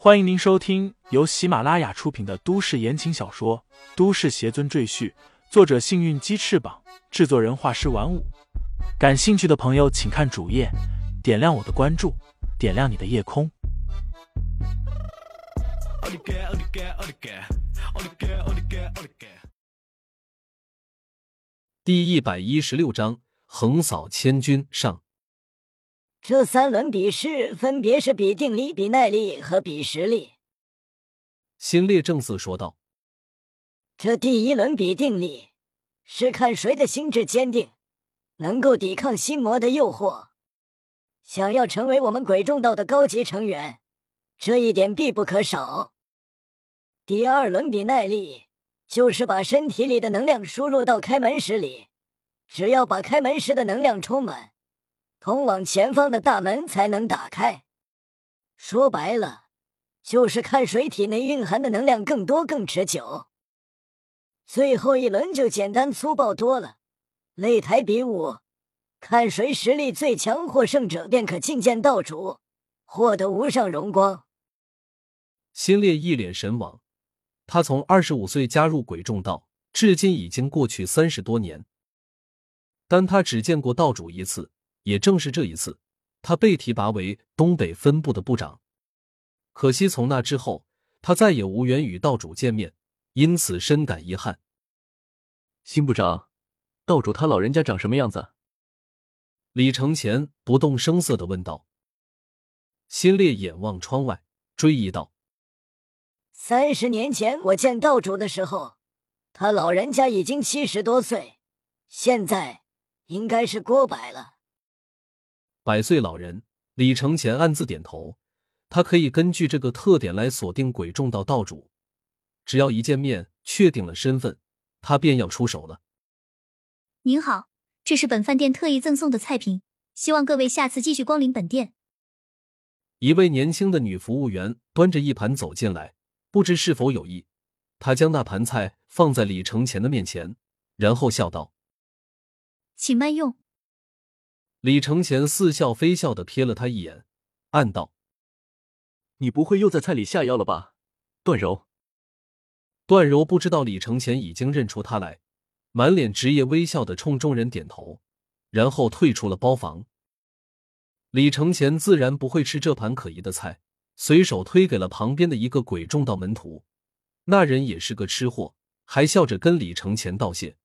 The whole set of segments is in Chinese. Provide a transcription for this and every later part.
欢迎您收听由喜马拉雅出品的都市言情小说《都市邪尊赘婿》，作者：幸运鸡翅膀，制作人：画师玩五。感兴趣的朋友，请看主页，点亮我的关注，点亮你的夜空。第一百一十六章：横扫千军上。这三轮比试分别是比定力、比耐力和比实力。新烈正色说道：“这第一轮比定力，是看谁的心智坚定，能够抵抗心魔的诱惑。想要成为我们鬼众道的高级成员，这一点必不可少。第二轮比耐力，就是把身体里的能量输入到开门石里，只要把开门石的能量充满。”通往前方的大门才能打开。说白了，就是看谁体内蕴含的能量更多、更持久。最后一轮就简单粗暴多了，擂台比武，看谁实力最强，获胜者便可觐见道主，获得无上荣光。心烈一脸神往，他从二十五岁加入鬼众道，至今已经过去三十多年，但他只见过道主一次。也正是这一次，他被提拔为东北分部的部长。可惜从那之后，他再也无缘与道主见面，因此深感遗憾。新部长，道主他老人家长什么样子？李承前不动声色的问道。心烈眼望窗外，追忆道：“三十年前我见道主的时候，他老人家已经七十多岁，现在应该是过百了。”百岁老人李承前暗自点头，他可以根据这个特点来锁定鬼众道道主。只要一见面确定了身份，他便要出手了。您好，这是本饭店特意赠送的菜品，希望各位下次继续光临本店。一位年轻的女服务员端着一盘走进来，不知是否有意，她将那盘菜放在李承前的面前，然后笑道：“请慢用。”李承前似笑非笑的瞥了他一眼，暗道：“你不会又在菜里下药了吧？”段柔，段柔不知道李承前已经认出他来，满脸职业微笑的冲众人点头，然后退出了包房。李承前自然不会吃这盘可疑的菜，随手推给了旁边的一个鬼众道门徒。那人也是个吃货，还笑着跟李承前道谢。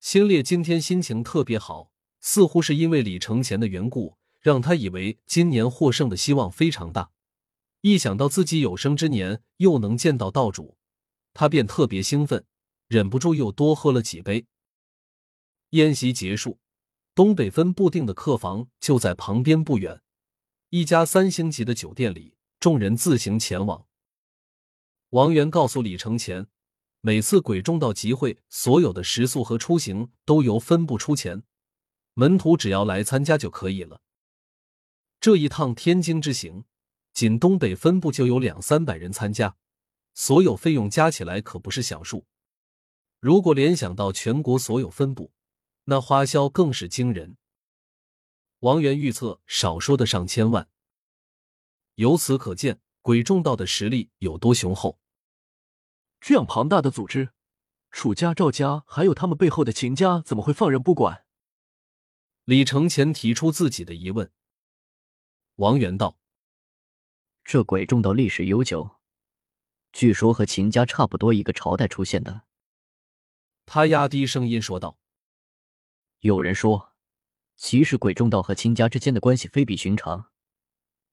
星烈今天心情特别好。似乎是因为李承前的缘故，让他以为今年获胜的希望非常大。一想到自己有生之年又能见到道主，他便特别兴奋，忍不住又多喝了几杯。宴席结束，东北分部定的客房就在旁边不远，一家三星级的酒店里，众人自行前往。王源告诉李承前，每次鬼众道集会，所有的食宿和出行都由分部出钱。门徒只要来参加就可以了。这一趟天津之行，仅东北分部就有两三百人参加，所有费用加起来可不是小数。如果联想到全国所有分部，那花销更是惊人。王源预测少说的上千万。由此可见，鬼众道的实力有多雄厚。这样庞大的组织，楚家、赵家还有他们背后的秦家，怎么会放任不管？李承前提出自己的疑问。王元道：“这鬼众道历史悠久，据说和秦家差不多一个朝代出现的。”他压低声音说道：“有人说，其实鬼众道和秦家之间的关系非比寻常，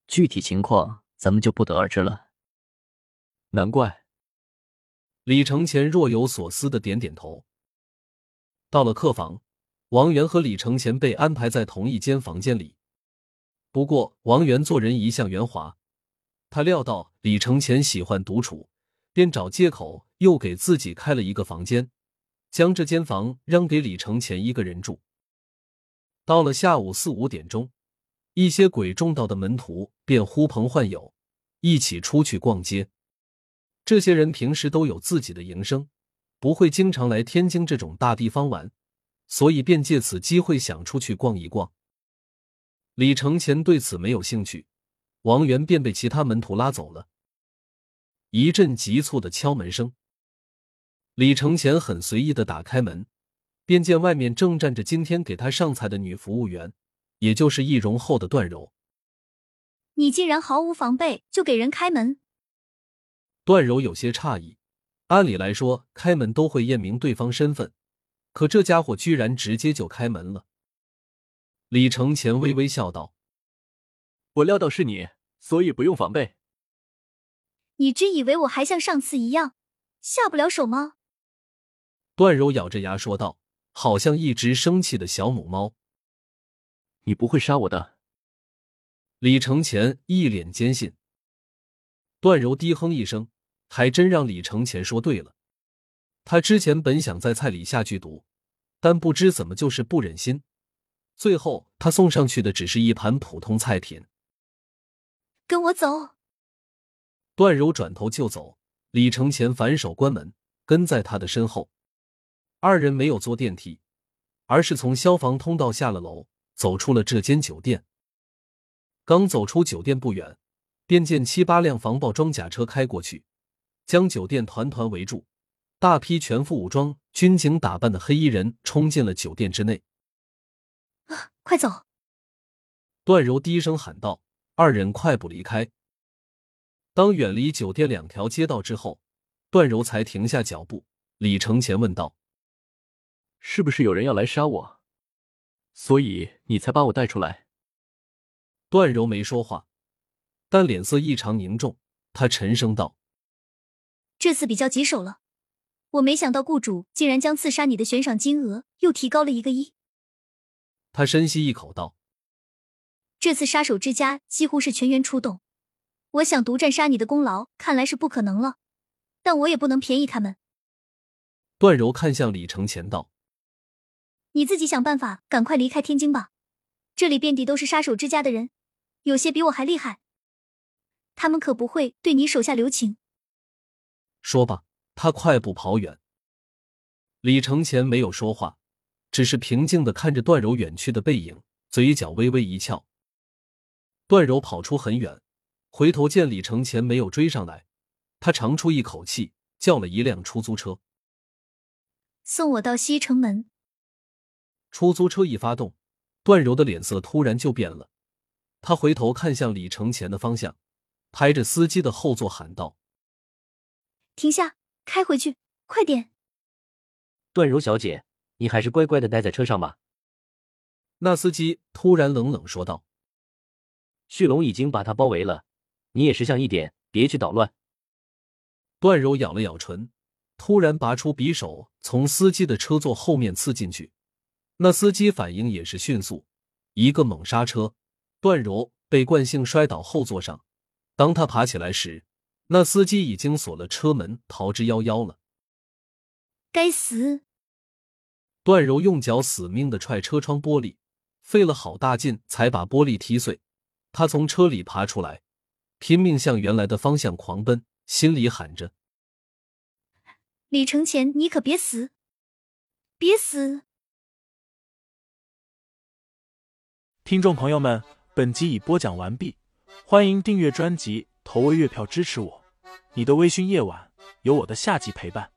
具体情况咱们就不得而知了。”难怪。李承前若有所思的点点头。到了客房。王源和李承前被安排在同一间房间里，不过王源做人一向圆滑，他料到李承前喜欢独处，便找借口又给自己开了一个房间，将这间房让给李承前一个人住。到了下午四五点钟，一些鬼众道的门徒便呼朋唤友，一起出去逛街。这些人平时都有自己的营生，不会经常来天津这种大地方玩。所以便借此机会想出去逛一逛。李承前对此没有兴趣，王源便被其他门徒拉走了。一阵急促的敲门声，李承前很随意的打开门，便见外面正站着今天给他上菜的女服务员，也就是易容后的段柔。你竟然毫无防备就给人开门？段柔有些诧异，按理来说开门都会验明对方身份，可这家伙居然直接就开门了。李承前微微笑道：“我料到是你，所以不用防备。”你真以为我还像上次一样下不了手吗？段柔咬着牙说道，好像一只生气的小母猫。你不会杀我的。李承前一脸坚信。段柔低哼一声，还真让李承前说对了。他之前本想在菜里下剧毒，但不知怎么就是不忍心，最后他送上去的只是一盘普通菜品。跟我走。段柔转头就走，李承前反手关门，跟在他的身后。二人没有坐电梯，而是从消防通道下了楼，走出了这间酒店。刚走出酒店不远，便见七八辆防爆装甲车开过去，将酒店团团围住。大批全副武装、军警打扮的黑衣人冲进了酒店之内。啊，快走！段柔低声喊道。二人快步离开。当远离酒店两条街道之后，段柔才停下脚步。李承前问道：“是不是有人要来杀我？所以你才把我带出来？”段柔没说话，但脸色异常凝重。他沉声道：“这次比较棘手了，我没想到雇主竟然将刺杀你的悬赏金额又提高了一个亿。”他深吸一口道：“这次杀手之家几乎是全员出动。”我想独占杀你的功劳，看来是不可能了，但我也不能便宜他们。段柔看向李承前道：“你自己想办法，赶快离开天津吧。这里遍地都是杀手之家的人，有些比我还厉害，他们可不会对你手下留情。”说罢，他快步跑远。李承前没有说话，只是平静的看着段柔远去的背影，嘴角微微一翘。段柔跑出很远。回头见李承前没有追上来，他长出一口气，叫了一辆出租车，送我到西城门。出租车一发动，段柔的脸色突然就变了，他回头看向李承前的方向，拍着司机的后座喊道：“停下，开回去，快点！”段柔小姐，你还是乖乖的待在车上吧。”那司机突然冷冷说道：“旭龙已经把他包围了。”你也识相一点，别去捣乱。段柔咬了咬唇，突然拔出匕首，从司机的车座后面刺进去。那司机反应也是迅速，一个猛刹车，段柔被惯性摔倒后座上。当他爬起来时，那司机已经锁了车门，逃之夭夭了。该死！段柔用脚死命的踹车窗玻璃，费了好大劲才把玻璃踢碎。他从车里爬出来。拼命向原来的方向狂奔，心里喊着：“李承前，你可别死，别死！”听众朋友们，本集已播讲完毕，欢迎订阅专辑，投喂月票支持我。你的微醺夜晚，有我的夏季陪伴。